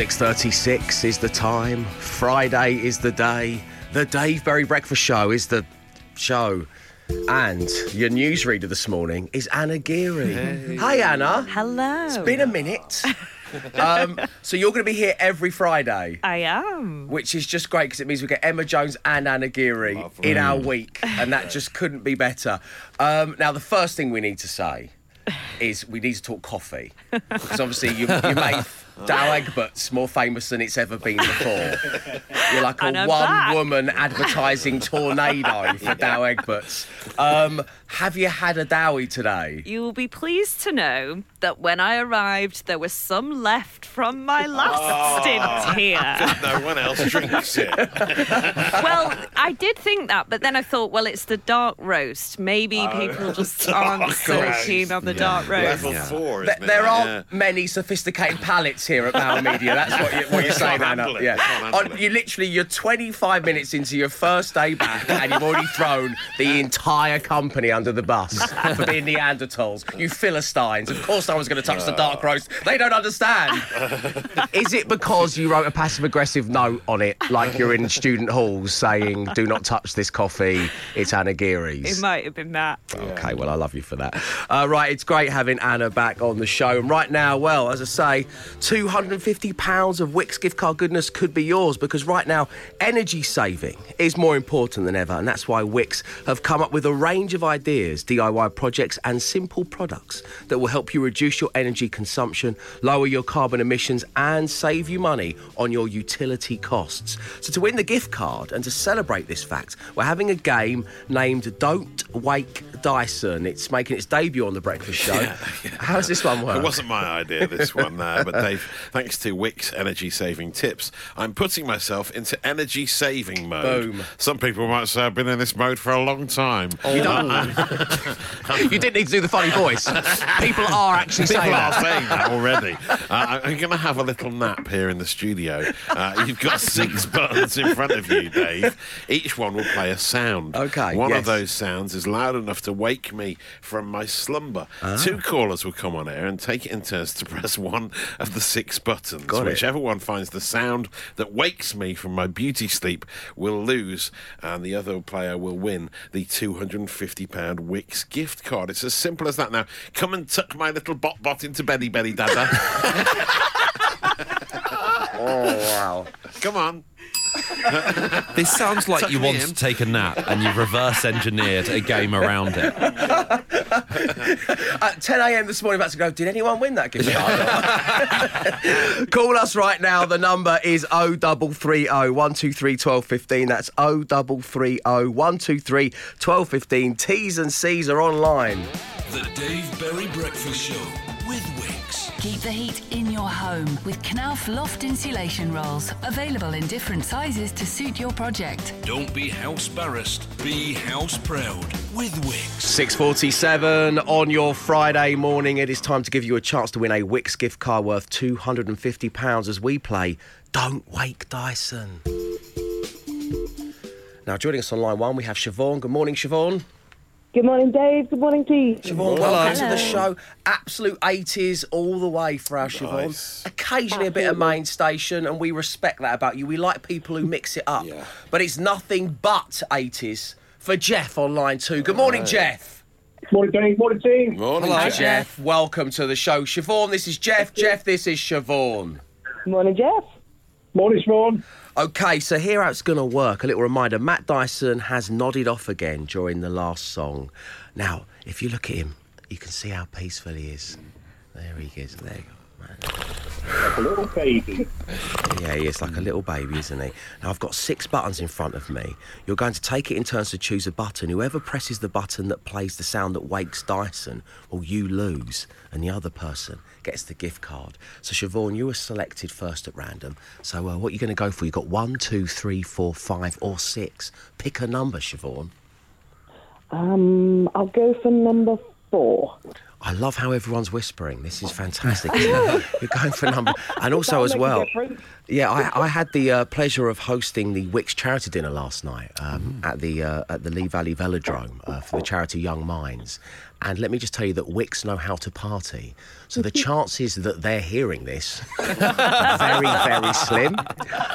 6.36 is the time. Friday is the day. The Dave Berry Breakfast Show is the show. And your newsreader this morning is Anna Geary. Hi, Anna. Hello. It's been a minute. um, so you're going to be here every Friday. I am. Which is just great because it means we get Emma Jones and Anna Geary in our week, and that just couldn't be better. Um, now, the first thing we need to say is we need to talk coffee because obviously you, you made Douwe Egberts more famous than it's ever been before. You're like a And I'm back. one-woman advertising tornado for Douwe Egberts. Um, have you had a Dowie today? You will be pleased to know that when I arrived, there was some left from my ah. last stint here. No one else drinks it. well, I did think that, but then I thought, well, it's the dark roast. Maybe oh. people just aren't so roast. keen on the dark roast. Level four, Th- isn't there aren't many sophisticated palates here at Bauer Media. That's what, you, what you're saying, Anna. it, Yeah. On- you literally, you're 25 minutes into your first day back, and you've already thrown the entire company under the bus for being Neanderthals. You Philistines. Of course, no one's going to touch the dark roast. They don't understand. Is it because you wrote a passive aggressive note on it, like you're in student halls saying, "Do not touch this coffee. It's Anna Geary's." It might have been that. Okay, well, I love you for that. Uh, right, it's great having Anna back on the show. And right now, well, as I say, £250 of Wickes gift card goodness could be yours because right now, energy saving is more important than ever. And that's why Wickes have come up with a range of ideas, DIY projects, and simple products that will help you reduce your energy consumption, lower your carbon emissions, and save you money on your utility costs. So, to win the gift card and to celebrate this fact, we're having a game named Don't Wake Dyson. It's making its debut on the breakfast show. How does this one work? It wasn't my idea, this one, there, but Dave, thanks to Wickes' energy saving tips, I'm putting myself into energy saving mode. Boom. Some people might say I've been in this mode for a long time. You, don't- you didn't need to do the funny voice. People are actually People saying are that. saying that already. Uh, I'm going to have a little nap here in the studio. Uh, you've got six buttons in front of you, Dave. Each one will play a sound. Okay, One yes. of those sounds is loud enough to wake me from my slumber. Ah. Two callers will come on air and take it in turns to press one of the six buttons. Got it. Whichever one finds the sound that wakes me from my beauty sleep will lose, and the other player will win the £250 Wickes gift card. It's as simple as that now. Come and tuck my little bot bot into belly belly dada. Oh, wow. Come on. This sounds like Tuck you me want in. to take a nap and you've reverse engineered a game around it. At 10 a.m. this morning, about to go, did anyone win that gift card? Call us right now. The number is 0330 123 1215. That's 0330 123 1215. T's and C's are online. The Dave Berry Breakfast Show with Wickes. Keep the heat in your home with Knauf Loft insulation rolls, available in different sizes to suit your project. Don't be house barrassed, be house proud with Wickes. 647 on your Friday morning. It is time to give you a chance to win a Wickes gift card worth £250 as we play Don't Wake Dyson. Now, joining us on line one, we have Siobhan. Good morning, Siobhan. Good morning, Dave. Good morning to you. Siobhan, welcome to the show. Absolute 80s all the way for our Siobhan. Nice. Occasionally a bit of main station, and we respect that about you. We like people who mix it up. Yeah. But it's nothing but 80s for Jeff on line two. Good morning, Jeff. Morning, Dave. Morning, team. Morning, Hi, Jeff. Jeff. Welcome to the show. Siobhan, this is Jeff. Jeff, this is Siobhan. Good morning, Jeff. Morning, Sean. Okay, so here how it's going to work. A little reminder Matt Dyson has nodded off again during the last song. Now, if you look at him, you can see how peaceful he is. There he is. There you go. Like a little baby. Yeah, he is like a little baby, isn't he? Now, I've got six buttons in front of me. You're going to take it in turns to choose a button. Whoever presses the button that plays the sound that wakes Dyson, well, you lose, and the other person gets the gift card. So, Siobhan, you were selected first at random. So, uh, what are you going to go for? You've got one, two, three, four, five, or six. Pick a number, Siobhan. Um, I'll go for number four. I love how everyone's whispering. This is fantastic. You're going for number, and also as well. Yeah, I, I had the uh, pleasure of hosting the Wickes charity dinner last night um, at the uh, at the Lee Valley Velodrome uh, for the charity Young Minds. And let me just tell you that Wickes know how to party. So the chances that they're hearing this are very, very slim.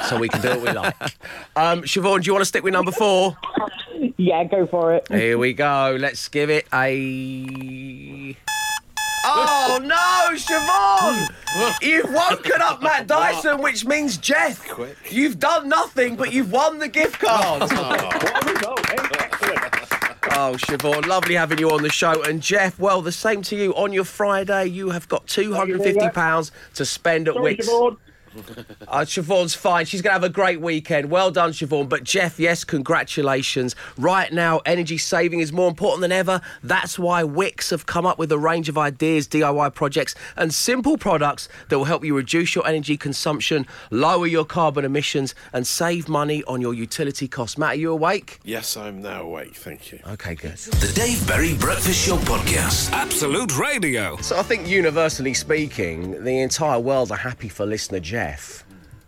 So we can do what we like. Um, Siobhan, do you want to stick with number four? Yeah, go for it. Here we go. Let's give it a. Oh no, Siobhan! You've woken up Matt Dyson, which means Jeff. You've done nothing, but you've won the gift card. What a result, eh? Oh, Siobhan, lovely having you on the show. And Jeff, well, the same to you. On your Friday, you have got £250 to spend at Sorry, Wickes. Siobhan. Uh, Siobhan's fine. She's going to have a great weekend. Well done, Siobhan. But Jeff, yes, congratulations. Right now, energy saving is more important than ever. That's why Wickes have come up with a range of ideas, DIY projects, and simple products that will help you reduce your energy consumption, lower your carbon emissions, and save money on your utility costs. Matt, are you awake? Yes, I'm now awake. Thank you. Okay, good. The Dave Berry Breakfast Show Podcast. Absolute Radio. So I think universally speaking, the entire world are happy for listener Jeff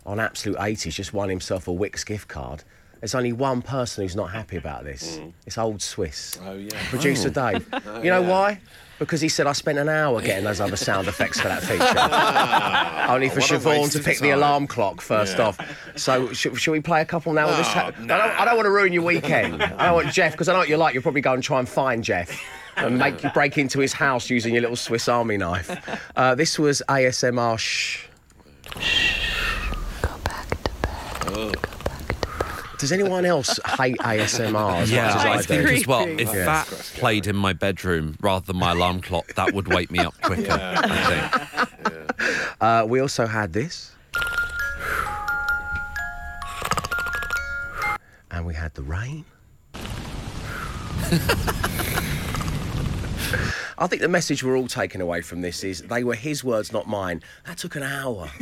on Absolute 80s just won himself a Wickes gift card. There's only one person who's not happy about this. It's old Swiss. Oh yeah. Producer Dave. You know why? Because he said I spent an hour getting those other sound effects for that feature. Only for what Siobhan to pick the alarm clock first Yeah. off. So sh- shall we play a couple now? with this Oh, ha- I, don't, I don't want to ruin your weekend. I don't want Jeff because I know what you're like. You'll probably go and try and find Jeff and make you break into his house using your little Swiss Army knife. Uh, this was ASMR. Shh. Does anyone else hate ASMR as Yeah, much as I I do? think as well. If Yeah. that played in my bedroom rather than my alarm clock, that would wake me up quicker. I think. Uh, we also had this. And we had the rain. I think the message we're all taking away from this is they were his words, not mine. That took an hour.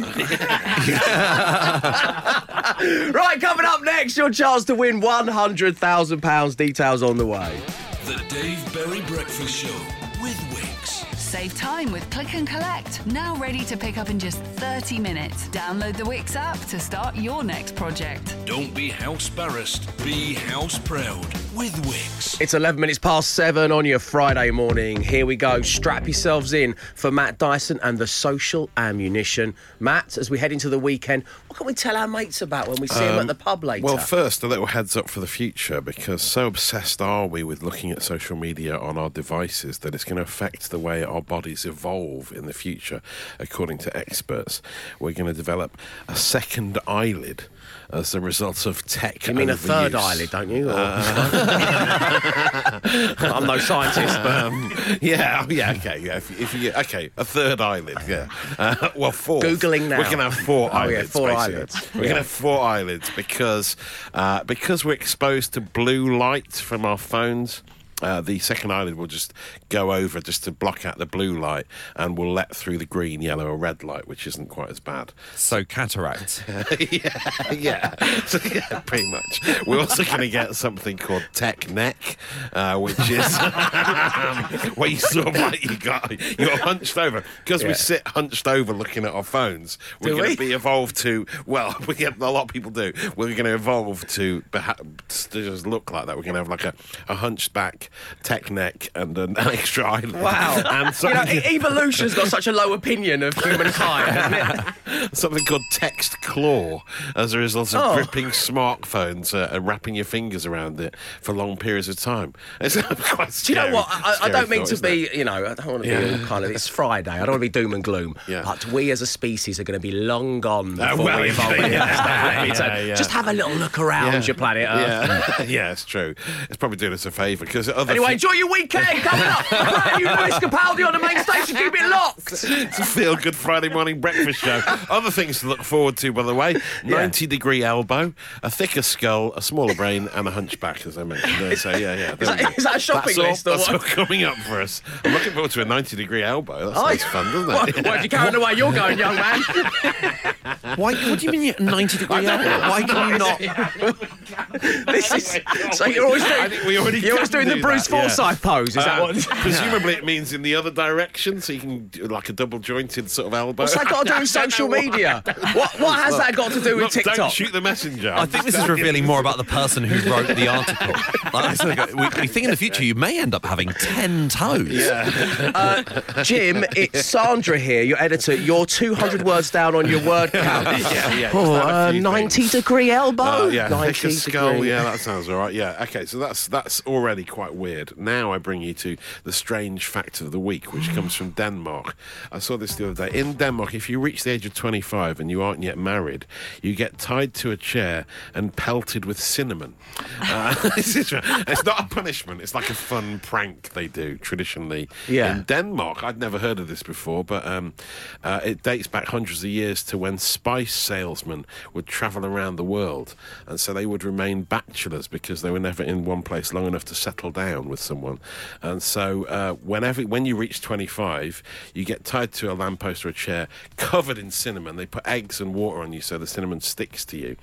right, coming up next, your chance to win £100,000. Details on the way. The Dave Berry Breakfast Show with Wickes. Save time with Click and Collect. Now ready to pick up in just 30 minutes. Download the Wickes app to start your next project. Don't be house barrassed. Be house proud with Wickes. It's 11 minutes past seven on your Friday morning. Here we go. Strap yourselves in for Matt Dyson and the social ammunition. Matt, as we head into the weekend, what can we tell our mates about when we see them at um, the pub later? Well, first, a little heads up for the future because so obsessed are we with looking at social media on our devices that it's going to affect the way our bodies evolve in the future, according to experts. We're going to develop a second eyelid as a result of tech. you mean a third eyelid, don't you? Or- I'm no scientist, but Um, yeah, oh, yeah, okay, yeah. If, if you, okay, a third eyelid, yeah. Uh, well, four. Googling now. We're gonna have four Oh, yeah, eyelids. four basically. eyelids. We're Yeah. to have four eyelids because uh, because we're exposed to blue light from our phones. Uh, the second eyelid will just go over just to block out the blue light and will let through the green, yellow, or red light, which isn't quite as bad. So cataract. yeah, yeah. So, yeah, pretty much. We're also going to get something called tech neck, uh, which is where you sort of like you got you're hunched over because Yeah. we sit hunched over looking at our phones. We're Do going we? to be evolved to well, we get a lot of people do. We're going to evolve to perhaps to just look like that. We're going to have like a, a hunched tech neck and an extra eyelid. wow. and you know, evolution's got such a low opinion of humankind, something called text claw as a result of Oh. gripping smartphones uh, and wrapping your fingers around it for long periods of time. It's quite Do you know what? I, I don't mean thought, to be, you know, I don't want to be all kind of. It's Friday. I don't want to be doom and gloom. Yeah. But we as a species are going to be long gone before well, we evolve. yeah. So. Just have a little look around your planet Earth. Yeah, yeah, it's true. It's probably doing us a favour because other Anyway, fe- enjoy your weekend. Coming up, a brand new Lewis Capaldi on the main station. Keep it locked. it's a feel good Friday morning breakfast show. Other things to look forward to, by the way 90 degree elbow, a thicker skull, a smaller brain, and a hunchback, as I mentioned. there. So, yeah, yeah. there that- we go. is that a shopping that's all, list or That's what? all coming up for us. I'm looking forward to a 90 degree elbow. That Oh, fun, doesn't What, it? what, if you're carrying away, you're going, young man. Why? What do you mean you're 90 degree angle? Why can you not? This is so you're always doing. I think we already you're always can doing the do Bruce that, yeah. Forsyth pose? Is that Uh, what? Presumably, it means in the other direction, so you can do like a double jointed sort of elbow. What's that got to do with social media? What, what has that got to do with Look, TikTok? Don't shoot the messenger. I think this is revealing more about the person who wrote the article. Like, we, we think in the future you may end up having 10 toes. Yeah. Jim, it's Sandra here, your editor. You're 200 words down on your word count. yeah, yeah. Oh, just add a uh, 90 things. degree elbow. Uh, yeah, 90 thicker skull. degree. Yeah, that sounds all right. Yeah, okay. So that's that's already quite weird. Now I bring you to the strange fact of the week, which comes from Denmark. I saw this the other day. In Denmark, if you reach the age of 25 and you aren't yet married, you get tied to a chair and pelted with cinnamon. Uh, it's not a punishment. It's like a fun prank they do traditionally Yeah. in Denmark. I'd never heard of this before, but um, uh, it dates back hundreds of years to when spice salesmen would travel around the world, and so they would remain bachelors because they were never in one place long enough to settle down with someone. And so, uh, whenever when you reach 25, you get tied to a lamppost or a chair, covered in cinnamon. They put eggs and water on you so the cinnamon sticks to you,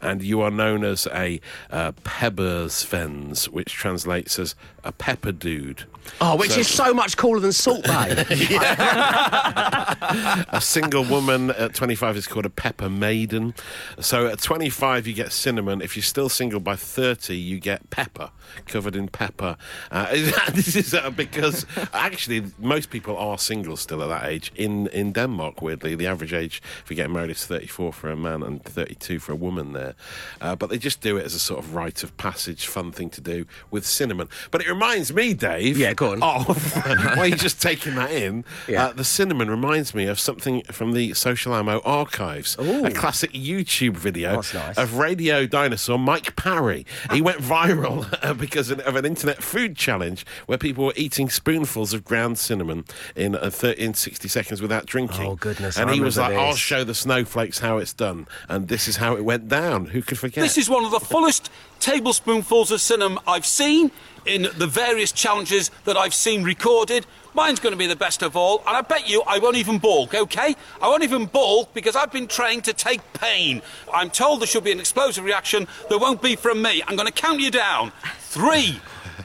and you are known as a uh, pebersvend, which translates as a pepper dude. Oh, which So- is so much cooler than Salt Bae. a single woman at 25 is called a pepper maiden. So at 25, you get cinnamon. If you're still single by 30, you get pepper, covered in pepper. Uh, this is uh, because actually most people are single still at that age. In, in Denmark, weirdly, the average age for getting married is 34 for a man and 32 for a woman there. Uh, but they just do it as a sort of rite of passage, fun thing to do with cinnamon. But it reminds me, Dave. Yeah, go on. Why are you just taking that in? Yeah. Uh, the cinnamon reminds me of something from the Social Ammo archives. Ooh. A classic YouTube video nice. of radio dinosaur Mike Parry. He went viral uh, because of of an internet food challenge where people were eating spoonfuls of ground cinnamon in, uh, thir- in 60 seconds without drinking. Oh, goodness, And I he was like, remember I'll show the snowflakes how it's done. And this is how it went down. Who could forget? This is one of the fullest tablespoonfuls of cinnamon I've seen in the various challenges that I've seen recorded. Mine's going to be the best of all, and I bet you I won't even balk, okay? I won't even balk because I've been trained to take pain. I'm told there should be an explosive reaction that won't be from me. I'm going to count you down. Three,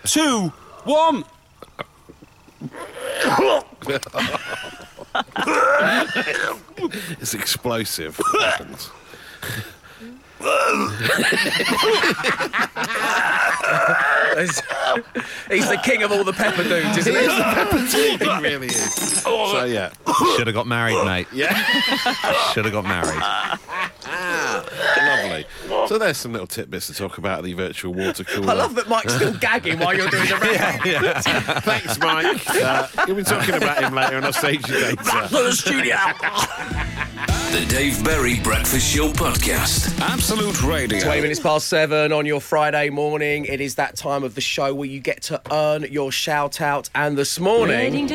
two, one. It's explosive. He's he's the king of all the pepper dudes, isn't he? it really is. So, yeah. Should have got married, mate. Yeah. Should have got married. Lovely. So there's some little tidbits to talk about the virtual water cooler. I love that Mike's still gagging while you're doing the round. Yeah. Thanks, Mike. Uh, you'll be talking about him later, and I'll save you later. the studio. The Dave Berry Breakfast Show Podcast. Absolute Radio. 20 minutes past seven on your Friday morning. It is that time of the show where you get to earn your shout out. And this morning,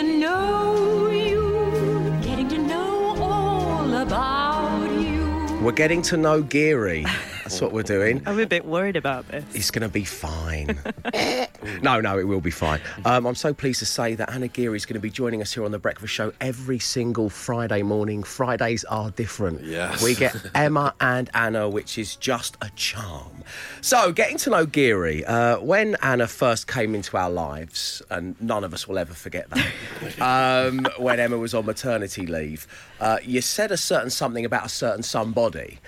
we're getting to know Geary. That's what we're doing. I'm a bit worried about this. It's going to be fine. no, no, it will be fine. Um, I'm so pleased to say that Anna Geary is going to be joining us here on The Breakfast Show every single Friday morning. Fridays are different. Yes. We get Emma and Anna, which is just a charm. So, getting to know Geary, uh, when Anna first came into our lives, and none of us will ever forget that, um, when Emma was on maternity leave, uh, you said a certain something about a certain somebody.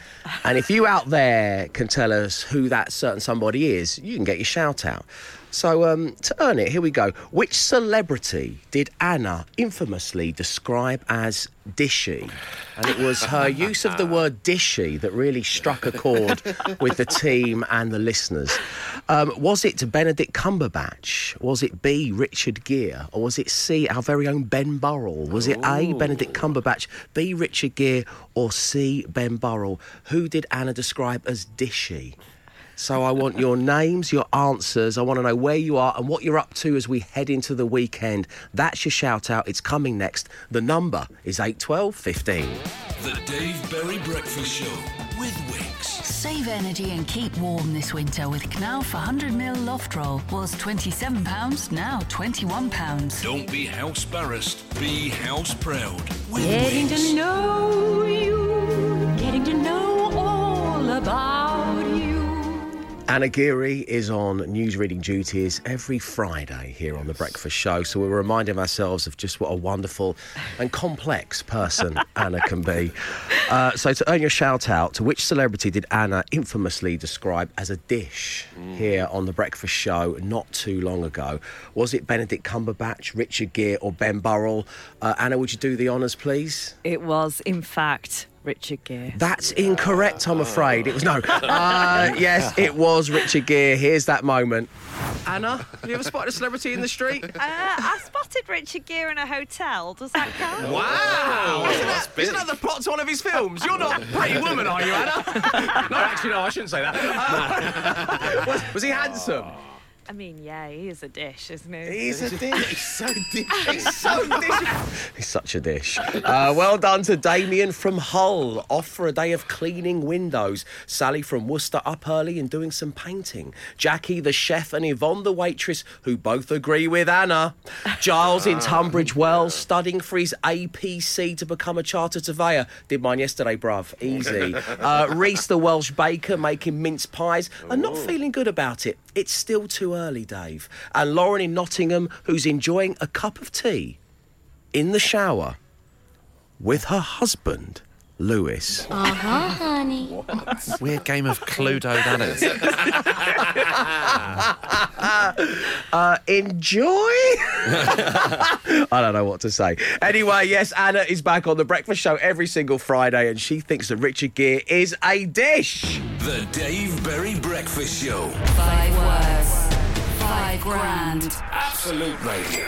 And if you out there can tell us who that certain somebody is, you can get your shout out. So, um, to earn it, here we go. Which celebrity did Anna infamously describe as dishy? And it was her use of the word dishy that really struck a chord with the team and the listeners. Um, was it Benedict Cumberbatch? Was it B, Richard Gere? Or was it C, our very own Ben Burrell? Was it A, Benedict Cumberbatch, B, Richard Gere, or C, Ben Burrell? Who did Anna describe as dishy? So I want your names, your answers. I want to know where you are and what you're up to as we head into the weekend. That's your shout out. It's coming next. The number is 812 15. The Dave Berry Breakfast Show with Wickes. Save energy and keep warm this winter with Knauf 100ml loft roll. Was £27, now £21. Don't be house embarrassed. Be house proud with Getting Wickes. to know you, Anna Geary is on news reading duties every Friday here on The Breakfast Show. So we're reminding ourselves of just what a wonderful and complex person Anna can be. Uh, so to earn your shout out, to which celebrity did Anna infamously describe as a dish here on The Breakfast Show not too long ago? Was it Benedict Cumberbatch, Richard Gere, or Ben Burrell? Uh, Anna, would you do the honours, please? It was, in fact, Richard Gere. That's incorrect, I'm afraid. It was no. Uh, yes, it was Richard Gere. Here's that moment. Anna, have you ever spotted a celebrity in the street? Uh, I spotted Richard Gere in a hotel. Does that count? Wow! Isn't that, isn't that the plot to one of his films? You're not a Pretty Woman, are you, Anna? no, actually, no, I shouldn't say that. Uh, was, was he handsome? I mean, yeah, he is a dish, isn't he? He's a dish. He's so dish. He's so dish. He's such a dish. Uh, well done to Damien from Hull, off for a day of cleaning windows. Sally from Worcester up early and doing some painting. Jackie the chef and Yvonne the waitress, who both agree with Anna. Giles in Tunbridge Wells, studying for his APC to become a chartered surveyor. Did mine yesterday, bruv. Easy. Uh, Reese the Welsh baker making mince pies and not feeling good about it. It's still too early, Dave. And Lauren in Nottingham, who's enjoying a cup of tea in the shower with her husband, Lewis. Uh-huh, honey. What weird game of Cluedo that is. Uh, enjoy? I don't know what to say. Anyway, yes, Anna is back on the breakfast show every single Friday, and she thinks that Richard Gere is a dish. The Dave Berry Breakfast Show. Five words, five grand. Absolute Radio.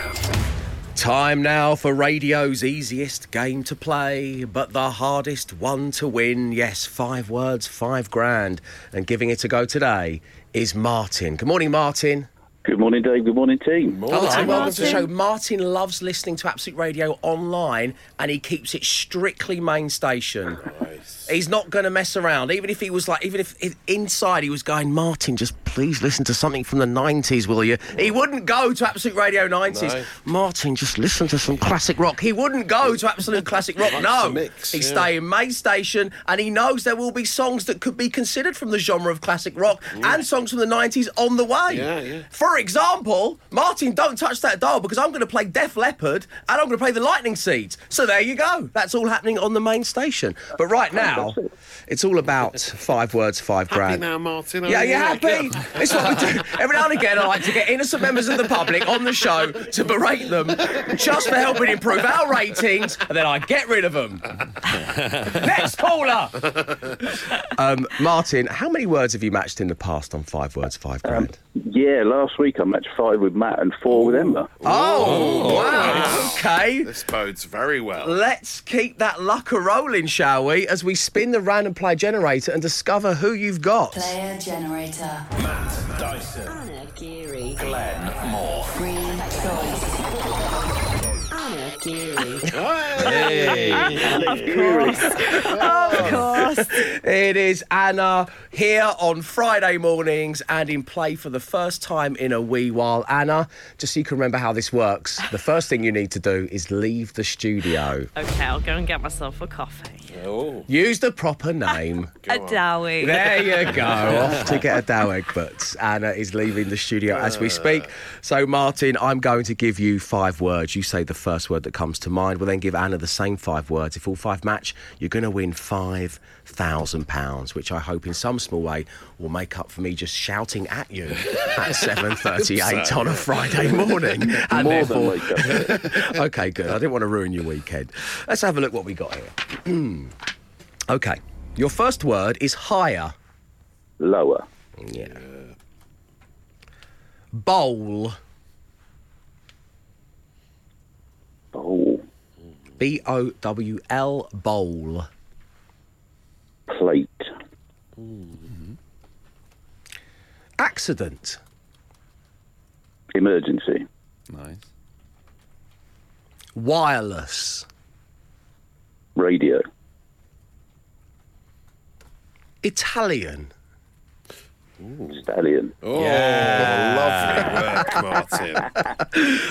Time now for radio's easiest game to play, but the hardest one to win. Yes, five words, five grand. And giving it a go today is Martin. Good morning, Martin. Good morning, Dave. Good morning, team. Martin, welcome to the show. Martin loves listening to Absolute Radio online and he keeps it strictly main station. Nice. He's not going to mess around. Even if he was like, even if, if inside he was going, Martin, just please listen to something from the 90s, will you? He wouldn't go to Absolute Radio 90s. No. Martin, just listen to some classic rock. He wouldn't go to Absolute Classic Rock. No. a mix, He'd yeah. stay in main station and he knows there will be songs that could be considered from the genre of classic rock and songs from the 90s on the way. Yeah, yeah. For example, Martin, don't touch that dial because I'm going to play Def Leppard and I'm going to play the Lightning Seeds. So there you go. That's all happening on the main station. But right now, it's all about five words, five Happy grand. now, Martin. Yeah, you're you happy? good. It's what we do. Every now and again, I like to get innocent members of the public on the show to berate them just for helping improve our ratings, and then I get rid of them. Next caller. Um, Martin, how many words have you matched in the past on five words, five grand? Yeah, last week I matched five with Matt and four with Emma. oh, oh wow. Okay. This bodes very well. Let's keep that luck a rolling, shall we, as we spin the random play generator and discover who you've got. Player generator. Matt Dyson. Anna Geary. Glenn Moore. Green choice. Anna Geary. Of course. of course. It is Anna here on Friday mornings and in play for the first time in a wee while. Anna, just so you can remember how this works, the first thing you need to do is leave the studio. Okay, I'll go and get myself a coffee. Oh, Use the proper name. a dowie. There you go. Off to get a dough egg, but Anna is leaving the studio as we speak. So, Martin, I'm going to give you five words. You say the first word that comes to mind. We'll then give Anna the same five words. If all five match, you're going to win five thousand pounds, which I hope in some small way will make up for me just shouting at you at 7:38 on a Friday morning. And More than therefore, okay, good. I didn't want to ruin your weekend. Let's have a look what we got here. okay, your first word is higher. Lower. Yeah. Bowl. Oh, B O W L. Bowl. plate. Mm-hmm. Accident. Emergency. Nice. Wireless. Radio. Italian. Stallion. oh lovely work, Martin.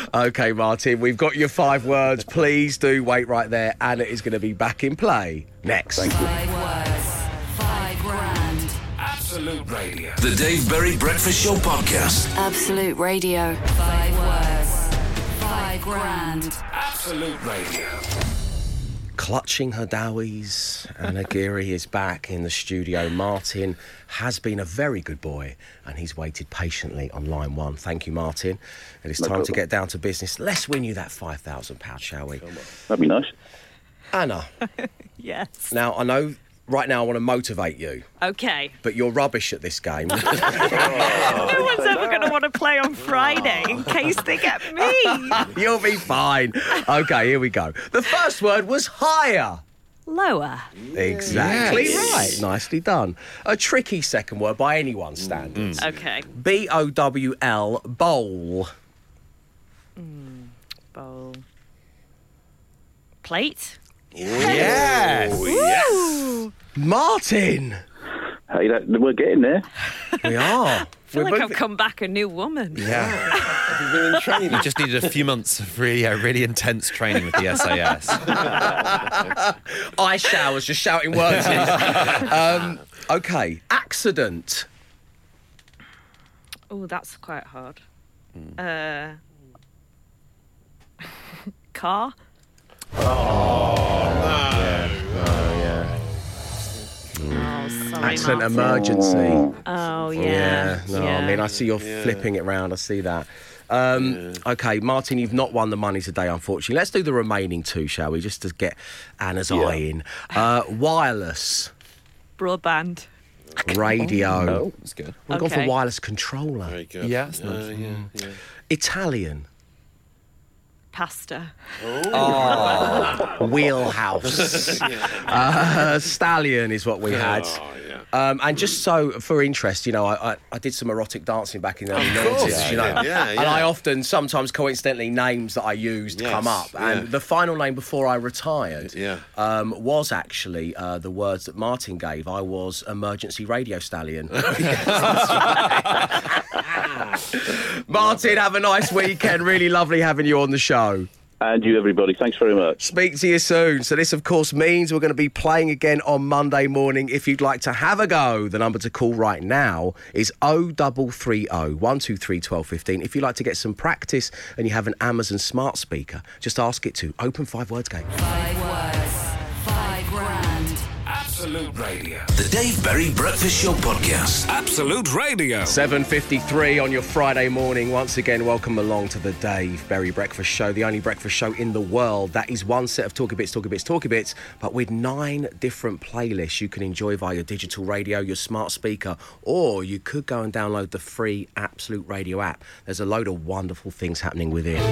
Okay, Martin, we've got your five words. Please do wait right there. Anna is going to be back in play next. Five words, five grand. Absolute Absolute Radio. The Dave Berry Breakfast Show Podcast. Absolute Radio. Five words. Five grand. Absolute Radio. Clutching her dowies, Anna Geary is back in the studio. Martin has been a very good boy and he's waited patiently on line one. Thank you, Martin. It is No time to get down to business. Let's win you that £5,000, shall we? That'd be nice. Anna, Yes. now I know right now I want to motivate you, Okay. but you're rubbish at this game. No one's ever going to want to play on Friday in case they get me. You'll be fine. Okay, here we go. The first word was higher. Lower. Exactly right. Nicely done. A tricky second word by anyone's standards. Mm. Okay. B O W L, bowl. Mm, bowl. Plate. Yes. Martin. Hey, that, we're getting there. We are. I feel We're like I've moving- come back a new woman. Yeah. you just needed a few months of really, uh, really intense training with the SAS. Eye showers, just shouting words. um, okay. Accident. Oh, that's quite hard. Uh, car. Oh, sorry, Accident Martin. emergency. Oh, yeah. Yeah, no, I mean, I see you're flipping it round. I see that. Um, Okay, Martin, you've not won the money today, unfortunately. Let's do the remaining two, shall we? Just to get Anna's eye in. Uh, wireless, Broadband. radio. No, That's good. We've gone for wireless controller. Very good. Yeah, that's Uh, nice. yeah, yeah. Italian, Pasta. wheelhouse. uh, stallion is what we had. Oh, yeah. Um, and just so for interest, you know, I, I, I did some erotic dancing back in the early 90s, you you know. did, yeah, And I often, sometimes coincidentally, names that I used Yes, come up. And yeah. the final name before I retired Yeah. um, was actually uh, the words that Martin gave. I was emergency radio stallion. Martin, have a nice weekend. Really lovely having you on the show. And you, everybody. Thanks very much. Speak to you soon. So, this, of course, means we're going to be playing again on Monday morning. If you'd like to have a go, the number to call right now is 0330 123 1215. If you'd like to get some practice and you have an Amazon smart speaker, just ask it to Open Five Words Game. Five words. Five grand. Absolute Radio. The Dave Berry Breakfast Show Podcast. Absolute Radio. 7.53 on your Friday morning. Once again, welcome along to the Dave Berry Breakfast Show, the only breakfast show in the world that is one set of Talkie Bits, Talkie Bits, Talkie Bits, but with nine different playlists you can enjoy via your digital radio, your smart speaker, or you could go and download the free Absolute Radio app. There's a load of wonderful things happening within.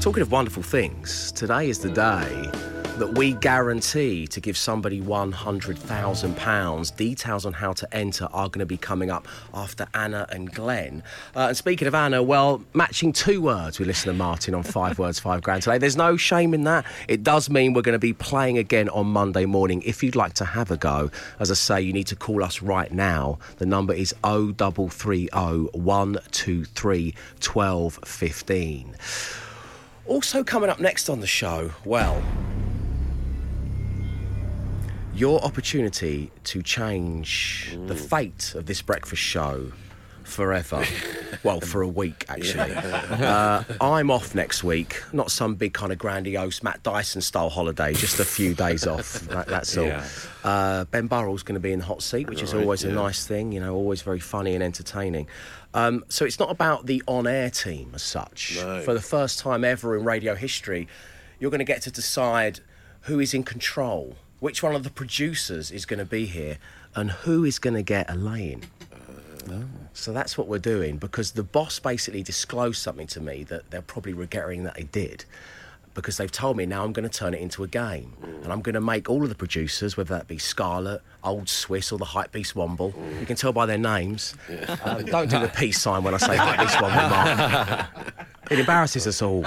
Talking of wonderful things, today is the day that we guarantee to give somebody £100,000. Details on how to enter are going to be coming up after Anna and Glenn. Uh, and speaking of Anna, well, matching two words with listener Martin on Five Words, Five Grand today. There's no shame in that. It does mean we're going to be playing again on Monday morning. If you'd like to have a go, as I say, you need to call us right now. The number is 0330 123 1215. Also, coming up next on the show, well, your opportunity to change the fate of this breakfast show forever. well, for a week, actually. Uh, I'm off next week. Not some big kind of grandiose Matt Dyson style holiday, just a few days off. That, that's all. Yeah. Uh, ben Burrell's going to be in the hot seat, which is Right, always a nice thing, you know, always very funny and entertaining. Um, so it's not about the on air team as such. No. For the first time ever in radio history, you're going to get to decide who is in control, which one of the producers is going to be here, and who is going to get a lay-in. So that's what we're doing because the boss basically disclosed something to me that they're probably regretting that they did. Because they've told me now I'm going to turn it into a game. And I'm going to make all of the producers, whether that be Scarlett, Old Swiss, or the Hype Beast Womble, you can tell by their names. Um, don't do the peace sign when I say Hype Beast Womble, Mark. It embarrasses us all.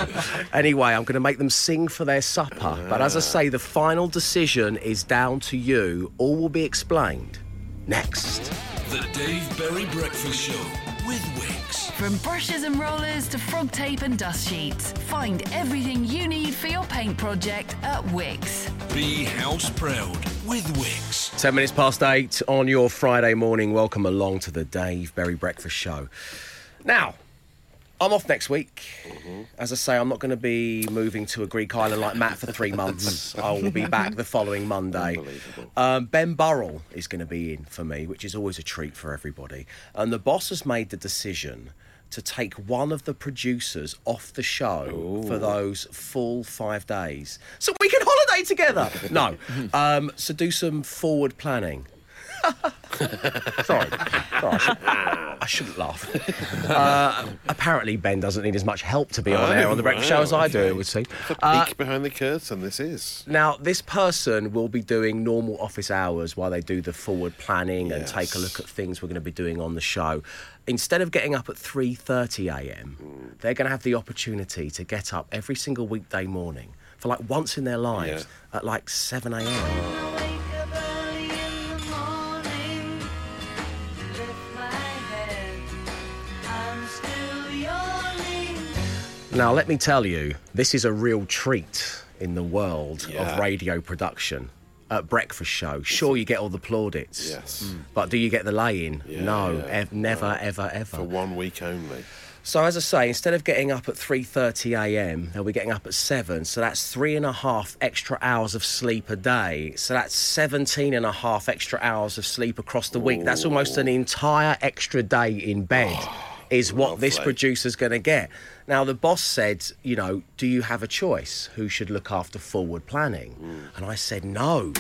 Anyway, I'm going to make them sing for their supper. But as I say, the final decision is down to you. All will be explained next. The Dave Berry Breakfast Show with Wickes. From brushes and rollers to frog tape and dust sheets, find everything you need for your paint project at Wickes. Be house proud. with Wickes. 10 minutes past eight on your Friday morning. Welcome along to the Dave Berry Breakfast Show. Now, I'm off next week. As I say, I'm not going to be moving to a Greek island like Matt for three months. I will be back the following Monday. Um, ben Burrell is going to be in for me, which is always a treat for everybody. And the boss has made the decision to take one of the producers off the show for those full five days so we can holiday together. no. Um, so do some forward planning. Sorry. Sorry, I, should, I shouldn't laugh. Uh, apparently, Ben doesn't need as much help to be on air on the breakfast show as I do, it would seem. The Uh, peek behind the curtain, this is. now, this person will be doing normal office hours while they do the forward planning and take a look at things we're going to be doing on the show. Instead of getting up at 3:30 a.m., they're going to have the opportunity to get up every single weekday morning for like once in their lives at like 7 Now, let me tell you, this is a real treat in the world Yeah. of radio production. At breakfast show, sure you get all the plaudits, Yes. Mm. but do you get the lay-in? no, yeah, ev- never, ever, ever. For one week only. So as I say, instead of getting up at 3:30 a.m., they'll be getting up at seven. So that's three and a half extra hours of sleep a day. So that's 17 and a half extra hours of sleep across the week. That's almost an entire extra day in bed. Is what this producer's going to get. Now, the boss said, you know, do you have a choice? Who should look after forward planning? Mm. And I said, no,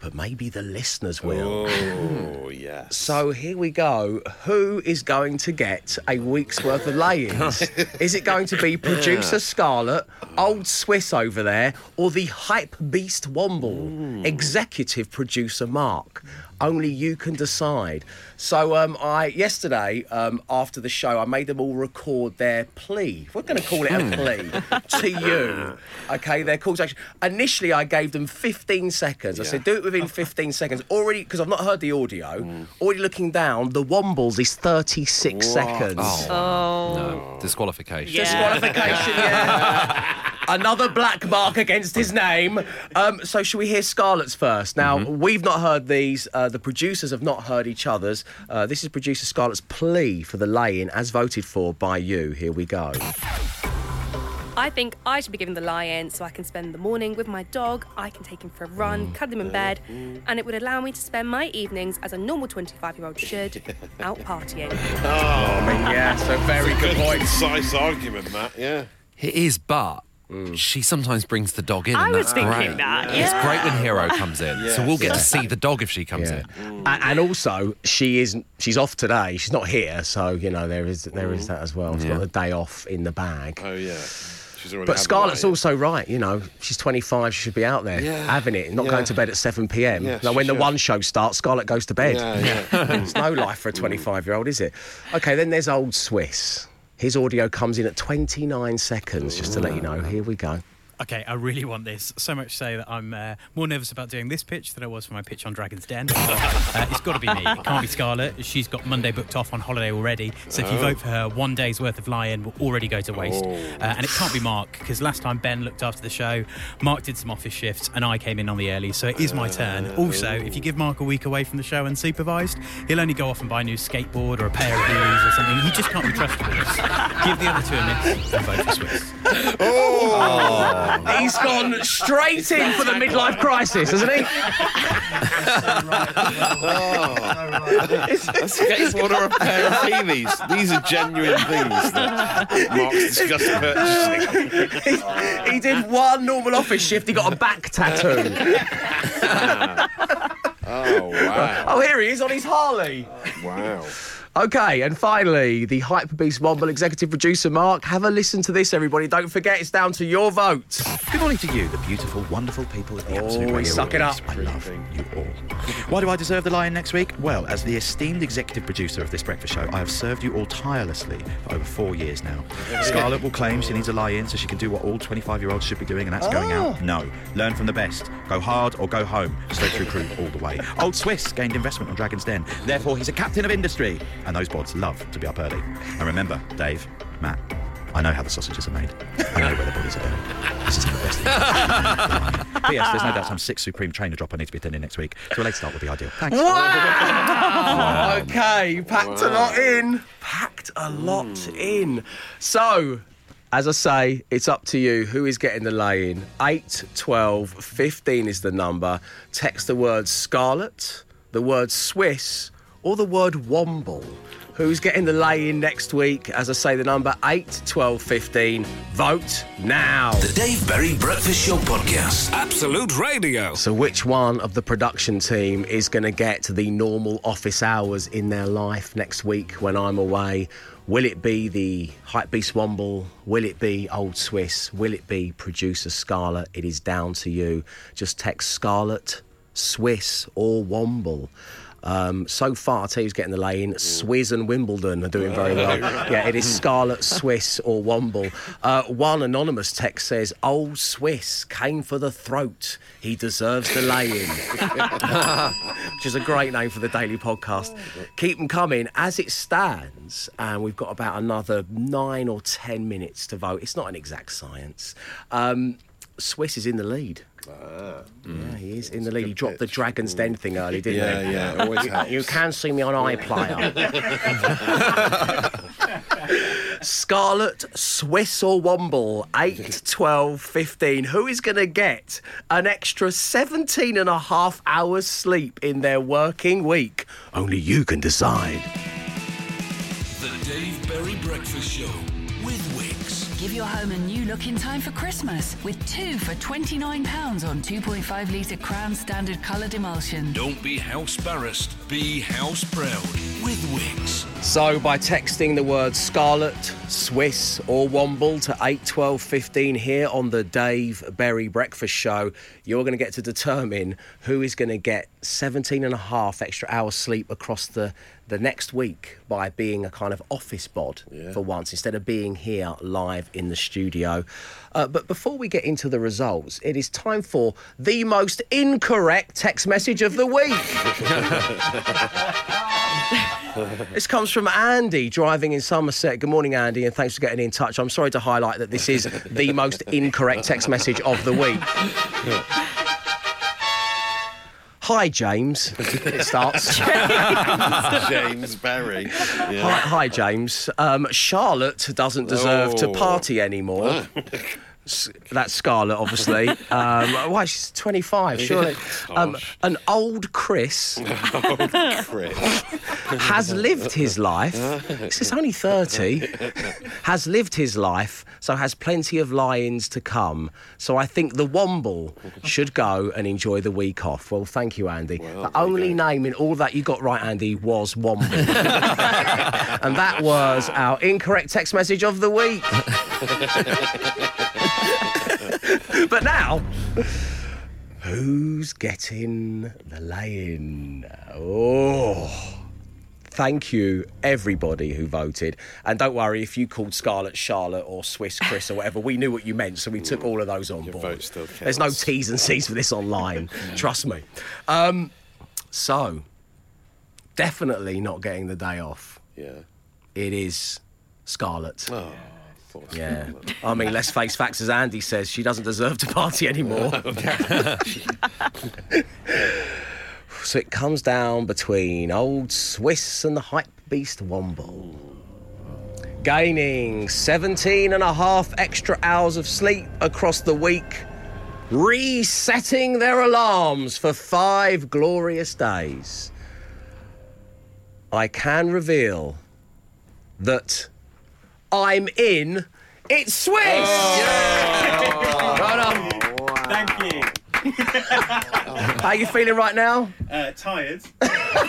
but maybe the listeners will. Oh, yes. So here we go. Who is going to get a week's worth of lay-ins? is it going to be producer Scarlett, old Swiss over there, or the hype beast Womble, mm. executive producer Mark? Only you can decide. So um, I yesterday um, after the show, I made them all record their plea. We're going to call it a plea to you. Okay, their calls to action. Initially, I gave them 15 seconds. I said, do it within 15 seconds. Already, because I've not heard the audio. Already looking down, the Wombles is 36 seconds. Oh. No, disqualification. Yeah. Disqualification, yeah. Another black mark against his name. Um, so, shall we hear Scarlett's first? Now, we've not heard these. Uh, the producers have not heard each other's. Uh, this is producer Scarlett's plea for the lay-in, as voted for by you. Here we go. I think I should be given the lie-in so I can spend the morning with my dog. I can take him for a run, cuddle him in bed, and it would allow me to spend my evenings as a normal 25-year-old should, out partying. I mean, yeah, so very good point. Concise argument, that, yeah. It is, but she sometimes brings the dog in. I and was that's thinking great. that, It's great when Hero comes in, so we'll get to see the dog if she comes Yeah. in. A- And also, she is she's off today. She's not here, so you know there is there is that as well. She's got the day off in the bag. Oh, yeah. But Scarlett's lie-in. also right, you know. She's 25, she should be out there Yeah. having it, not Yeah. going to bed at 7 pm. Yeah, now, she when the one show starts, Scarlett goes to bed. Yeah, yeah. It's no life for a 25 year old, is it? Okay, then there's Old Swiss. His audio comes in at 29 seconds, just to let you know. Here we go. Okay, I really want this. So much so that I'm uh, more nervous about doing this pitch than I was for my pitch on Dragon's Den. uh, it's got to be me. It can't be Scarlett. She's got Monday booked off on holiday already. So if you vote for her, one day's worth of lie-in will already go to waste. Uh, and it can't be Mark because last time Ben looked after the show, Mark did some office shifts and I came in on the early. So it is my turn. Also, if you give Mark a week away from the show unsupervised, he'll only go off and buy a new skateboard or a pair of heelys or something. He just can't be trusted with this. Give the other two a miss and vote for Swiss. He's gone straight in for the midlife crisis, hasn't he? Let's get his order a pair of Heelys. These are genuine things that Mark's discussed purchasing. he did one normal office shift, he got a back tattoo. Ah. Oh, wow. oh, here he is on his Harley. Wow. Okay, and finally, the Hyper Beast Womble executive producer Mark. Have a listen to this, everybody. Don't forget, it's down to your vote. Good morning to you, the beautiful, wonderful people of the oh, Absolute Oh, Radio suck it up. I love you all. Why do I deserve the lion next week? Well, as the esteemed executive producer of this breakfast show, I have served you all tirelessly for over four years now. Scarlett will claim she needs a lie-in so she can do what all 25-year-olds should be doing, and that's going out. Ah. No. Learn from the best. Go hard or go home. Straight through crew all the way. Old Swiss gained investment on Dragon's Den. Therefore, he's a captain of industry. And those bods love to be up early. And remember, Dave, Matt, I know how the sausages are made. I know where the bodies are buried. This is the best thing. P.S. There's no doubt some six supreme trainer drop I need to be attending next week, so a late start would be ideal. Thanks. Wow! okay, packed a lot in. Packed a lot in. So, as I say, it's up to you. Who is getting the lay in? 8, 12, 15 is the number. Text the word Scarlet, the word Swiss, or the word Womble. Who's getting the lay in next week? As I say, the number 8, 12, 15. Vote now. The Dave Berry Breakfast Show Podcast. Absolute Radio. So, which one of the production team is going to get the normal office hours in their life next week when I'm away? Will it be the Hype Beast Womble? Will it be Old Swiss? Will it be producer Scarlet? It is down to you. Just text Scarlet, Swiss, or Womble. Um, so far, I'll tell you who's getting the lane. in. Swiss and Wimbledon are doing very well. Yeah, it is Scarlet, Swiss, or Womble. Uh, one anonymous text says, Old Swiss came for the throat. He deserves the lay in. Which is a great name for the daily podcast. Keep them coming. As it stands, and we've got about another nine or ten minutes to vote. It's not an exact science. Um, Swiss is in the lead. Yeah, he is in the lead. He dropped the Dragon's Den thing early, didn't Yeah, he? yeah, always You- helps. You can see me on iPlayer. Scarlet, Swiss or Womble, 8, 12, 15. Who is going to get an extra 17 and a half hours sleep in their working week? Only you can decide. The Dave Berry Breakfast Show with Wickes. Give your home a new look in time for Christmas with two for £29 on 2.5 litre Crown Standard coloured emulsion. Don't be house embarrassed, be house proud with Wickes. So, by texting the word Scarlet, Swiss, or Womble to 81215 here on the Dave Berry Breakfast Show, you're going to get to determine who is going to get 17 and a half extra hours sleep across the, the next week by being a kind of office bod for once instead of being here live in the studio. Uh, but before we get into the results, it is time for the most incorrect text message of the week. This comes from Andy driving in Somerset. Good morning, Andy, and thanks for getting in touch. I'm sorry to highlight that this is the most incorrect text message of the week. Hi, James. It starts. James Berry. Hi, Yeah. hi, James. Um, Charlotte doesn't deserve to Oh. party anymore. That's Scarlett, obviously. Um, why, she's 25, surely. Um, an old Chris Chris. has lived his life. This is only 30. Has lived his life, so has plenty of lie-ins to come. So I think the Womble should go and enjoy the week off. Well, thank you, Andy. the only name in all that you got right, Andy, was Womble. and that was our incorrect text message of the week. but now, who's getting the lay-in? Oh. Thank you, everybody who voted. And don't worry, if you called Scarlet Charlotte or Swiss Chris or whatever, we knew what you meant, so we took all of those on board. vote still There's no counts. T's and C's for this online, trust me. Um, so, definitely not getting the day off. Yeah. It is Scarlet. Oh, thought Yeah. I mean, let's face facts, as Andy says, she doesn't deserve to party anymore. so it comes down between old Swiss and the hype beast Womble. Gaining 17 and a half extra hours of sleep across the week, resetting their alarms for five glorious days. I can reveal that I'm in. It's Swiss! Right on. Thank you. How you feeling right now? Uh, tired. Ask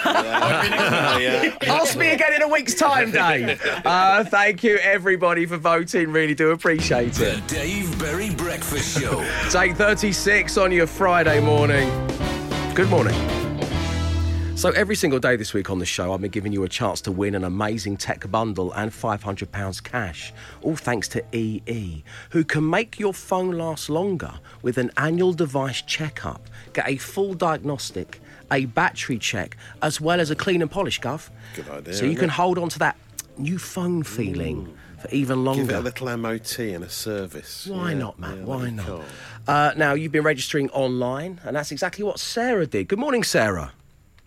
me again in a week's time, Dave. Uh, thank you, everybody, for voting. Really do appreciate it. The Dave Berry Breakfast Show. It's 8.36 on your Friday morning. Good morning. So every single day this week on the show, I've been giving you a chance to win an amazing tech bundle and £500 cash, all thanks to EE, who can make your phone last longer with an annual device checkup, get a full diagnostic, a battery check, as well as a clean and polish, Gov. Good idea, So you can it? hold on to that new phone feeling for even longer. Give it a little MOT and a service. Why Yeah, not, Matt? yeah, Why not? Uh, now, you've been registering online, and that's exactly what Sarah did. Good morning, Sarah.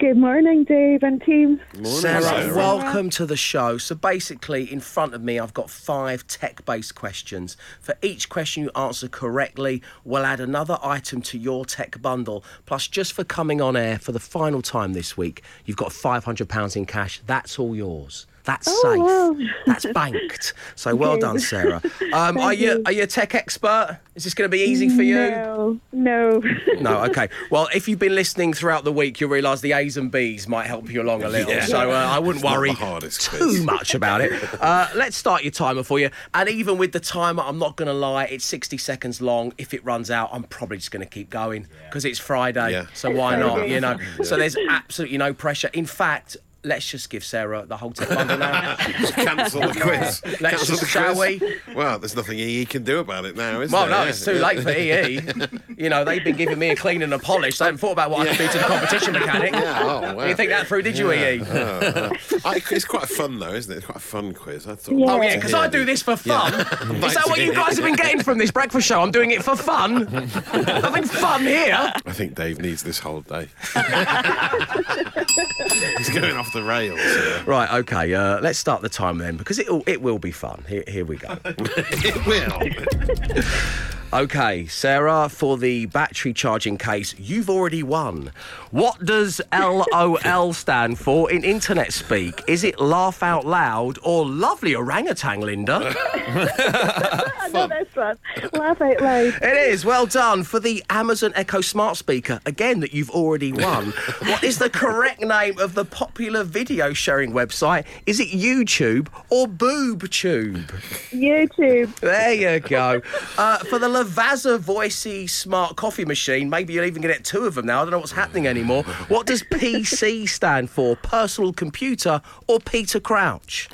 Good morning, Dave and team. Morning. Sarah, welcome to the show. So basically, in front of me, I've got five tech-based questions. For each question you answer correctly, we'll add another item to your tech bundle. Plus, just for coming on air for the final time this week, you've got £500 in cash. That's all yours. That's Oh, safe. That's banked. So well Okay. done, Sarah. Um, are you, you. are you a tech expert? Is this going to be easy for you? No, no. No, okay. Well, if you've been listening throughout the week, you'll realise the A's and B's might help you along a little. Yeah. So uh, I wouldn't It's worry too quiz. much about it. Uh, let's start your timer for you. And even with the timer, I'm not going to lie, it's 60 seconds long. If it runs out, I'm probably just going to keep going because it's Friday. Yeah. So why not? You know. So there's absolutely no pressure. In fact. Let's just give Sarah the whole tech bundle now. Just cancel the quiz. Let's Cancel just, the shall we? Well, there's nothing EE can do about it now, is Well, there? no, Yeah. it's too late for EE. You know, they've been giving me a clean and a polish. They haven't thought about what I can do to the competition mechanic. Yeah, oh, wow. You think that through, did you, Yeah. EE? Oh, oh. I- it's quite fun though, isn't it? It's quite a fun quiz. I thought. Oh yeah, because I do this for fun. Is that what you guys have been getting from this breakfast show? I'm doing it for fun. Having fun here. I think Dave needs this whole day. He's going off the rails. here. Right, okay. Uh, let's start the timer then, because it it will be fun. Here, here we go. it will. Okay, Sarah, for the battery charging case, you've already won. What does LOL stand for in internet speak? Is it laugh out loud or lovely orangutan, Linda? I know this one. Laugh out loud. It is. Well done. For the Amazon Echo Smart Speaker, again, that you've already won. what is the correct name of the popular video sharing website? Is it YouTube or BoobTube? YouTube. There you go. Uh, for the Lavazza Voicy Smart Coffee Machine, maybe you'll even get two of them now. I don't know what's happening anymore. What does PC stand for? Personal computer or Peter Crouch?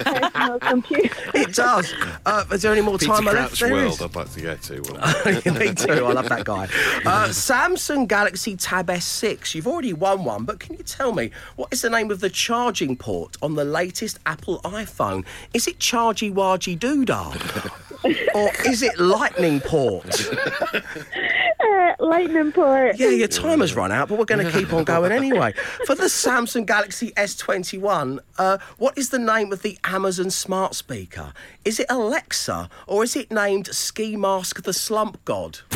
Personal computer. It does. Uh, is there any more Peter time left? Crouch There World, is. I'd like to go to. Well, Me too. I love that guy. Uh, Samsung Galaxy Tab S6. You've already won one, but can you tell me what is the name of the charging port on the latest Apple iPhone? Is it Chargy Wargy Doodah? Or is it Lightning Port? Uh, lightning port. Yeah, your timer's run out, but we're going to keep on going anyway. For the Samsung Galaxy S21, uh, what is the name of the Amazon smart speaker? Is it Alexa or is it named Ski Mask the Slump God?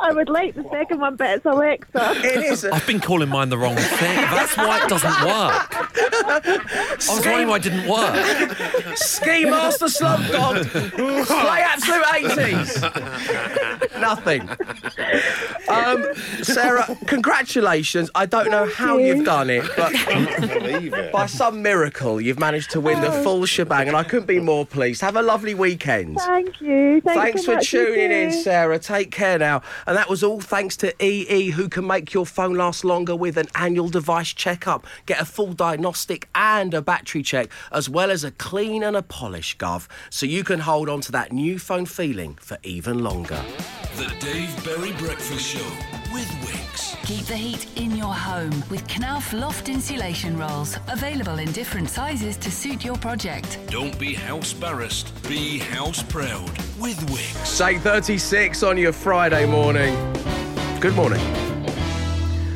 I would like the second one, but it's Alexa. It is. I've been calling mine the wrong thing. That's why it doesn't work. I was wondering why it didn't work. Ski Master Slump God. Play absolute 80s. Nothing. Um, Sarah, congratulations. I don't know how you. you've done it, but by some miracle, you've managed to win the full shebang, and I couldn't be more pleased. Have a lovely weekend. Thank you. Thanks, Thanks so for much, tuning in. Sarah. Take care now. And that was all thanks to EE, who can make your phone last longer with an annual device checkup. Get a full diagnostic and a battery check, as well as a clean and a polish, Gov, so you can hold on to that new phone feeling for even longer. The Dave Berry Breakfast Show with Wickes. Keep the heat in your home with Knauf Loft insulation rolls, available in different sizes to suit your project. Don't be house barrassed, be house proud with Wickes. Say 36 on your Friday morning. Good morning.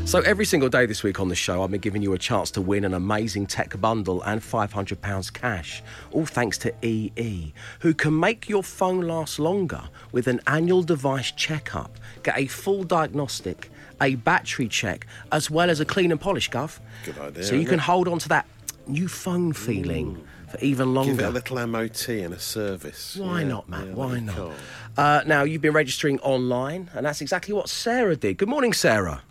So, every single day this week on the show, I've been giving you a chance to win an amazing tech bundle and £500 cash, all thanks to EE, who can make your phone last longer with an annual device checkup, get a full diagnostic, a battery check, as well as a clean and polish, Gov. Good idea, So, you can it? hold on to that new phone feeling for even longer. Give it a little MOT and a service. Why Yeah, not, Matt? yeah, Why not? Uh, now, you've been registering online, and that's exactly what Sarah did. Good morning, Sarah.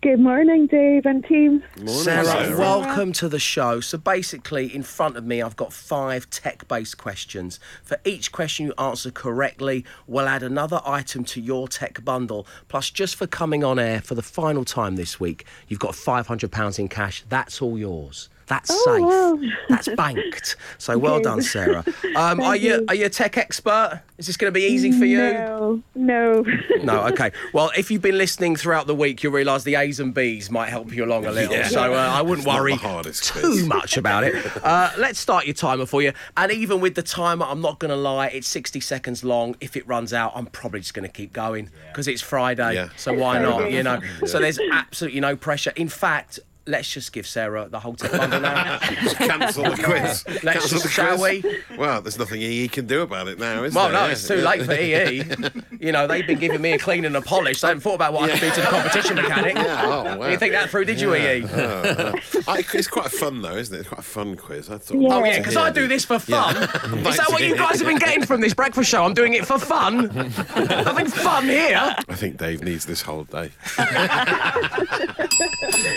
Good morning, Dave and team. Morning, Sarah, Sarah. welcome to the show. So, basically, in front of me, I've got five tech based questions. For each question you answer correctly, we'll add another item to your tech bundle. Plus, just for coming on air for the final time this week, you've got £500 in cash. That's all yours. That's Oh, safe. That's banked. So well Good. done, Sarah. Um, are you you. are you a tech expert? Is this going to be easy for you? No, no. No, okay. Well, if you've been listening throughout the week, you'll realise the A's and B's might help you along a little. Yeah. So uh, I wouldn't It's worry too quiz. much about it. Uh, let's start your timer for you. And even with the timer, I'm not going to lie, it's 60 seconds long. If it runs out, I'm probably just going to keep going because it's Friday. Yeah. So why not? You know. So there's absolutely no pressure. In fact. Let's just give Sarah the whole tip bundle now. Just cancel the quiz. Let's Cancel just, the shall quiz. we? Well, there's nothing EE can do about it now, is Well, there? no, Yeah. it's too late for EE. You know, they've been giving me a clean and a polish. They haven't thought about what I can do to the competition mechanic. Yeah, oh, wow. You think that through, did you, Yeah. EE? Oh, oh. I- it's quite fun though, isn't it? It's quite a fun quiz. I thought. Yeah. Oh yeah, because I do this for fun. Yeah. Is that what you guys have been getting from this breakfast show? I'm doing it for fun. Nothing fun here. I think Dave needs this whole day.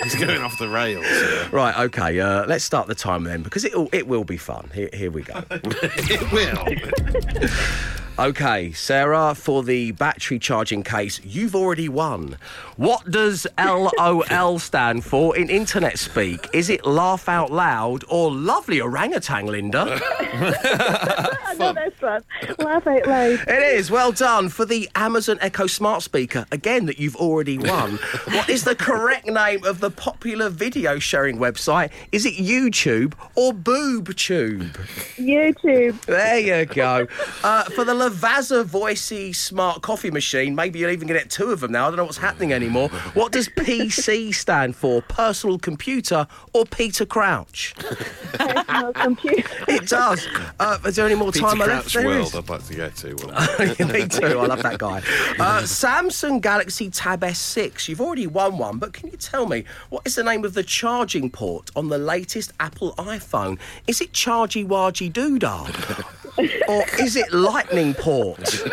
He's going off the rails. Right, okay. Uh, let's start the timer then, because it it will be fun. Here, here we go. it will. Okay, Sarah, for the battery charging case, you've already won. What does LOL stand for in internet speak? Is it laugh out loud or lovely orangutan, Linda? I know this one. Laugh out loud. It is. Well done for the Amazon Echo Smart Speaker, again, that you've already won. what is the correct name of the popular video sharing website? Is it YouTube or BoobTube? YouTube. There you go. Uh, for the Lavazza Voicy Smart Coffee Machine, maybe you'll even get two of them now. I don't know what's happening anymore. What does PC stand for? Personal computer or Peter Crouch? Personal computer. It does. Uh, is there any more Peter time left? Crouch There World, is. I'd like to go to. Me too. I love that guy. Uh, Samsung Galaxy Tab S6. You've already won one, but can you tell me what is the name of the charging port on the latest Apple iPhone? Is it Chargy Wargy Doodah? or is it Lightning Port?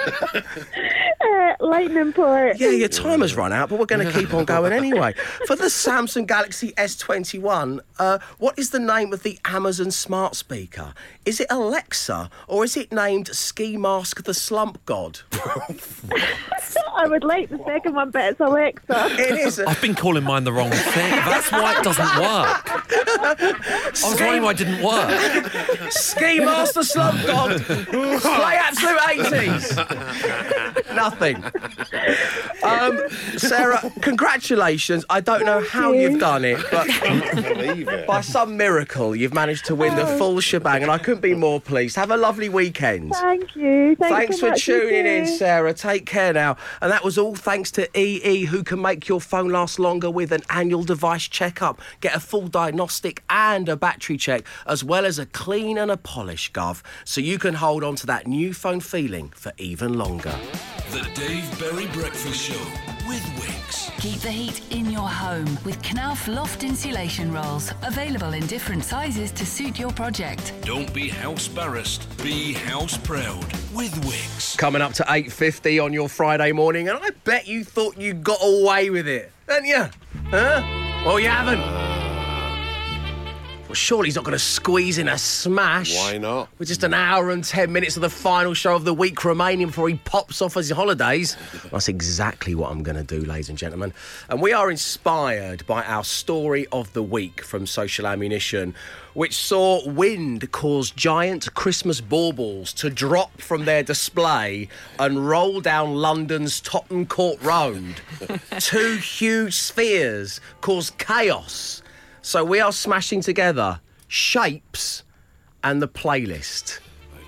Lightning port. Yeah, your timer's run out, but we're going to keep on going anyway. For the Samsung Galaxy S21, uh, what is the name of the Amazon smart speaker? Is it Alexa or is it named Ski Mask the Slump God? I would like the second one, but it's Alexa. It is. I've been calling mine the wrong thing. That's why it doesn't work. I was wondering why it didn't work. Ski Master Slump God. Play absolute 80s. Nothing. Um, Sarah, congratulations. I don't know how you. you've done it, but it. by some miracle, you've managed to win the full shebang, and I couldn't be more pleased. Have a lovely weekend. Thank you. Thanks, Thanks so for tuning in. Sarah. Take care now. And that was all thanks to EE, who can make your phone last longer with an annual device checkup. Get a full diagnostic and a battery check, as well as a clean and a polish, Gov, so you can hold on to that new phone feeling for even longer. The Dave Berry Breakfast Show with Wickes. Keep the heat in your home with Knauf Loft insulation rolls, available in different sizes to suit your project. Don't be house embarrassed, be house proud with Wickes. Coming up to 8.50 on your Friday morning, and I bet you thought you got away with it, didn't you? Huh? Well, you haven't. Well, surely he's not going to squeeze in a smash. Why not? With just an hour and 10 minutes of the final show of the week remaining before he pops off as his holidays. That's exactly what I'm going to do, ladies and gentlemen. And we are inspired by our story of the week from Social Ammunition, which saw wind cause giant Christmas baubles to drop from their display and roll down London's Tottenham Court Road. Two huge spheres caused chaos. So we are smashing together shapes and the playlist.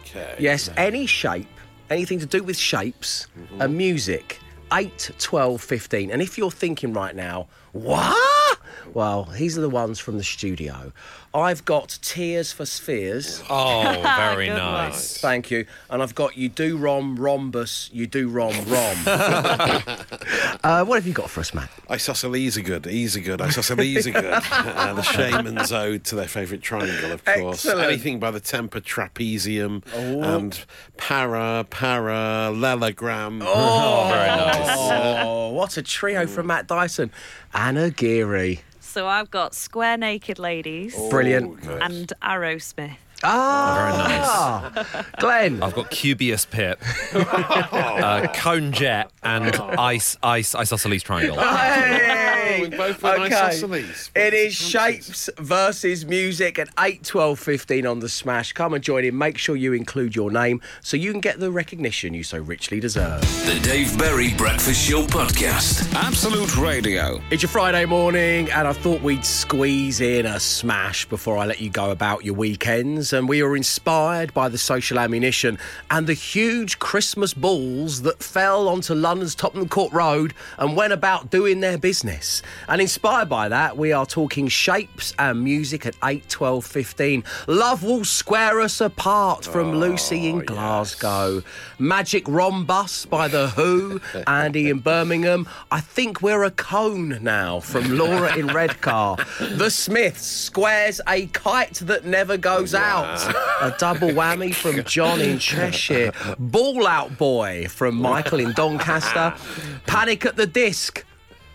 Okay. Yes, any shape, anything to do with shapes and mm-hmm. music. 8, 12, 15. And if you're thinking right now, what? Well, these are the ones from the studio. I've got Tears for Spheres. Oh, very Good nice. Thank you. And I've got You Do Rom Rhombus, You Do Rom Rom. uh, what have you got for us, Matt? Isosceles are good, ease are good, isosceles are good. uh, the Shamen's Ode to their favourite triangle, of course. Excellent. Anything by the Temper Trapezium and Para, Parallelogram. Oh, very nice. Oh, what a trio from Matt Dyson. Anna Geary. So I've got Square Naked Ladies Brilliant. nice. and Aerosmith. Ah, Very nice. Glenn. I've got Cubius Pip, uh, Cone Jet, and Ice Ice Isosceles Triangle. Hey! Morning. we both went isosceles. It is shapes versus music at 8, 12, 15 on the Smash. Come and join in. Make sure you include your name so you can get the recognition you so richly deserve. The Dave Berry Breakfast Show Podcast. Absolute Radio. It's your Friday morning, and I thought we'd squeeze in a smash before I let you go about your weekends. And we were inspired by the social ammunition and the huge Christmas balls that fell onto London's Tottenham Court Road and went about doing their business. And inspired by that, we are talking shapes and music at 8, 12, 15. Love will square us apart from oh, Lucy in Glasgow. Magic Rhombus by The Who, Andy in Birmingham. I think we're a cone now from Laura in Redcar. The Smiths squares a kite that never goes out. A double whammy from John in Cheshire. Ball Out Boy from Michael in Doncaster. Panic at the Disc.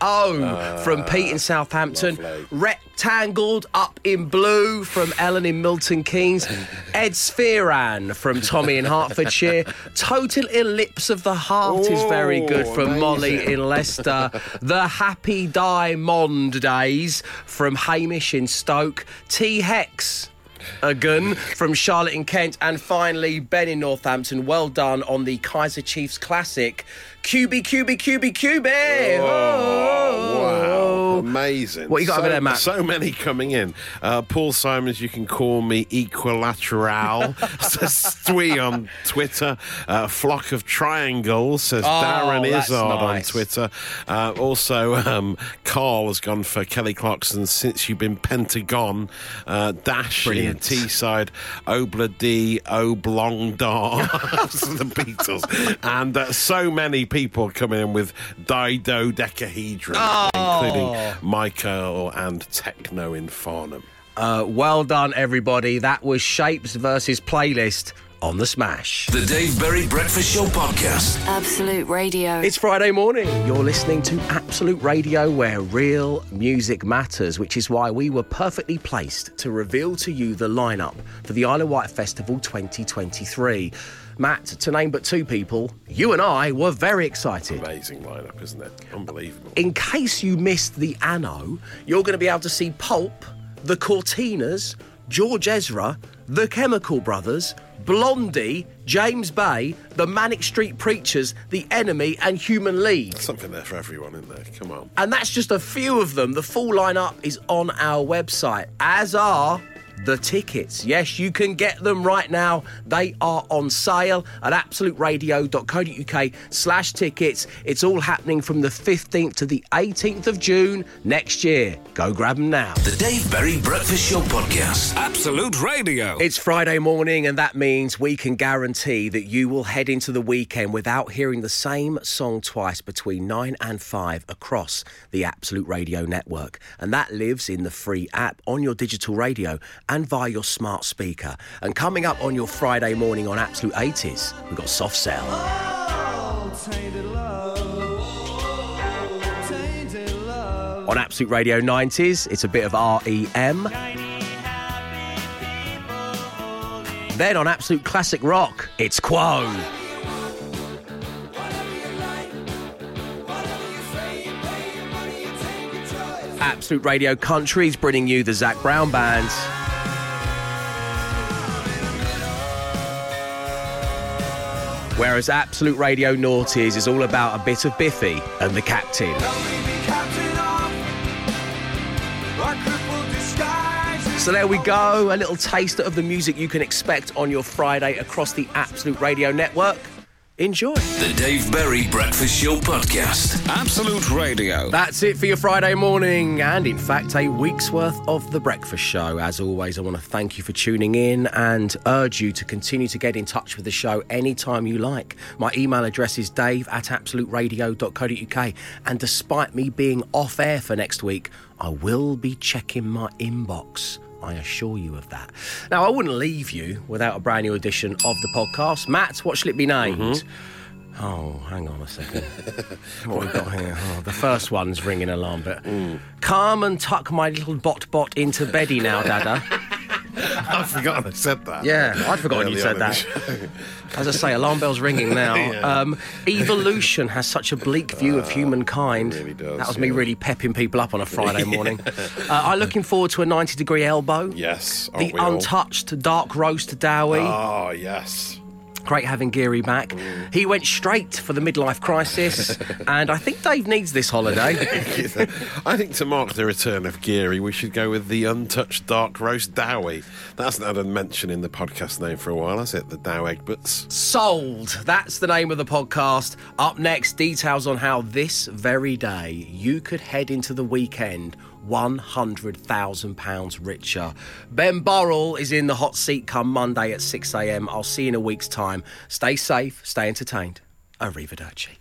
Oh, from Pete in Southampton. Rectangled up in blue from Ellen in Milton Keynes. Ed Spheran from Tommy in Hertfordshire. Total Ellipse of the Heart is very good from Molly in Leicester. The Happy Diamond Days from Hamish in Stoke. T Hex. Again from Charlotte in Kent, and finally Ben in Northampton. Well done on the Kaiser Chiefs Classic. QB, QB, QB, QB. Oh, oh, wow. Amazing. What you got so, over there, Matt? So many coming in. Uh, Paul Simons, you can call me Equilateral. says Twee on Twitter. Uh, Flock of Triangles, says Oh, Darren Izzard on. Twitter. Uh, also, um, Carl has gone for Kelly Clarkson since you've been Pentagon. Uh, Dash Brilliant. in Teesside. Obla D, Oblong Dar. the Beatles. And uh, so many people coming in with Didodecahedron, Oh. including Michael and Techno in Farnham. Uh, well done, everybody. That was Shapes versus Playlist on the Smash. The Dave Berry Breakfast Show Podcast. Absolute Radio. It's Friday morning. You're listening to Absolute Radio, where real music matters, which is why we were perfectly placed to reveal to you the lineup for the Isle of Wight Festival 2023. Matt, to name but two people, you and I were very excited. Amazing lineup, isn't it? Unbelievable. In case you missed the Anno, you're going to be able to see Pulp, the Courteeners, George Ezra, the Chemical Brothers, Blondie, James Bay, the Manic Street Preachers, The Enemy, and Human League. Something there for everyone in there. Come on. And that's just a few of them. The full lineup is on our website, as are the tickets. Yes, you can get them right now. They are on sale at absoluteradio.co.uk slash tickets. It's all happening from the 15th to the 18th of June next year. Go grab them now. The Dave Berry Breakfast Show Podcast. Absolute Radio. It's Friday morning, and that means we can guarantee that you will head into the weekend without hearing the same song twice between 9 and 5 across the Absolute Radio network. And that lives in the free app on your digital radio and via your smart speaker. And coming up on your Friday morning on Absolute 80s, we've got Soft Cell. Oh, On Absolute Radio 90s, it's a bit of REM. Then on Absolute Classic Rock, it's Quo. Absolute Radio Country is bringing you the Zac Brown Band. Whereas Absolute Radio Naughties is all about a bit of Biffy and the Captain. So there we go, a little taster of the music you can expect on your Friday across the Absolute Radio network. Enjoy. The Dave Berry Breakfast Show Podcast. Absolute Radio. That's it for your Friday morning, and in fact, a week's worth of The Breakfast Show. As always, I want to thank you for tuning in and urge you to continue to get in touch with the show anytime you like. My email address is dave at absoluteradio.co.uk, and despite me being off air for next week, I will be checking my inbox. I assure you of that. Now, I wouldn't leave you without a brand new edition of the podcast. Matt, what shall it be named? Mm-hmm. Oh, hang on a second. what we got here? Oh, the first one's ringing alarm, but mm. come and tuck my little bot bot into beddy now, Dada. I've forgotten I said that. Yeah, I'd forgotten you said that. As I say, alarm bells ringing now. Yeah. um, evolution has such a bleak view of humankind. Really does, that was me really pepping people up on a Friday Yeah. morning. Uh, I'm looking forward to a 90 degree elbow. Yes. The we all? untouched dark roast Dowie. Oh, yes. Great having Geary back. He went straight for the midlife crisis, and I think Dave needs this holiday. I think to mark the return of Geary, we should go with the untouched dark roast Dowie. That's not a mention in the podcast name for a while, has it? The Dow Egg Butts. Sold. That's the name of the podcast. Up next, details on how this very day you could head into the weekend £100,000 richer. Ben Burrell is in the hot seat come Monday at 6am. I'll see you in a week's time. Stay safe, stay entertained. Arrivederci.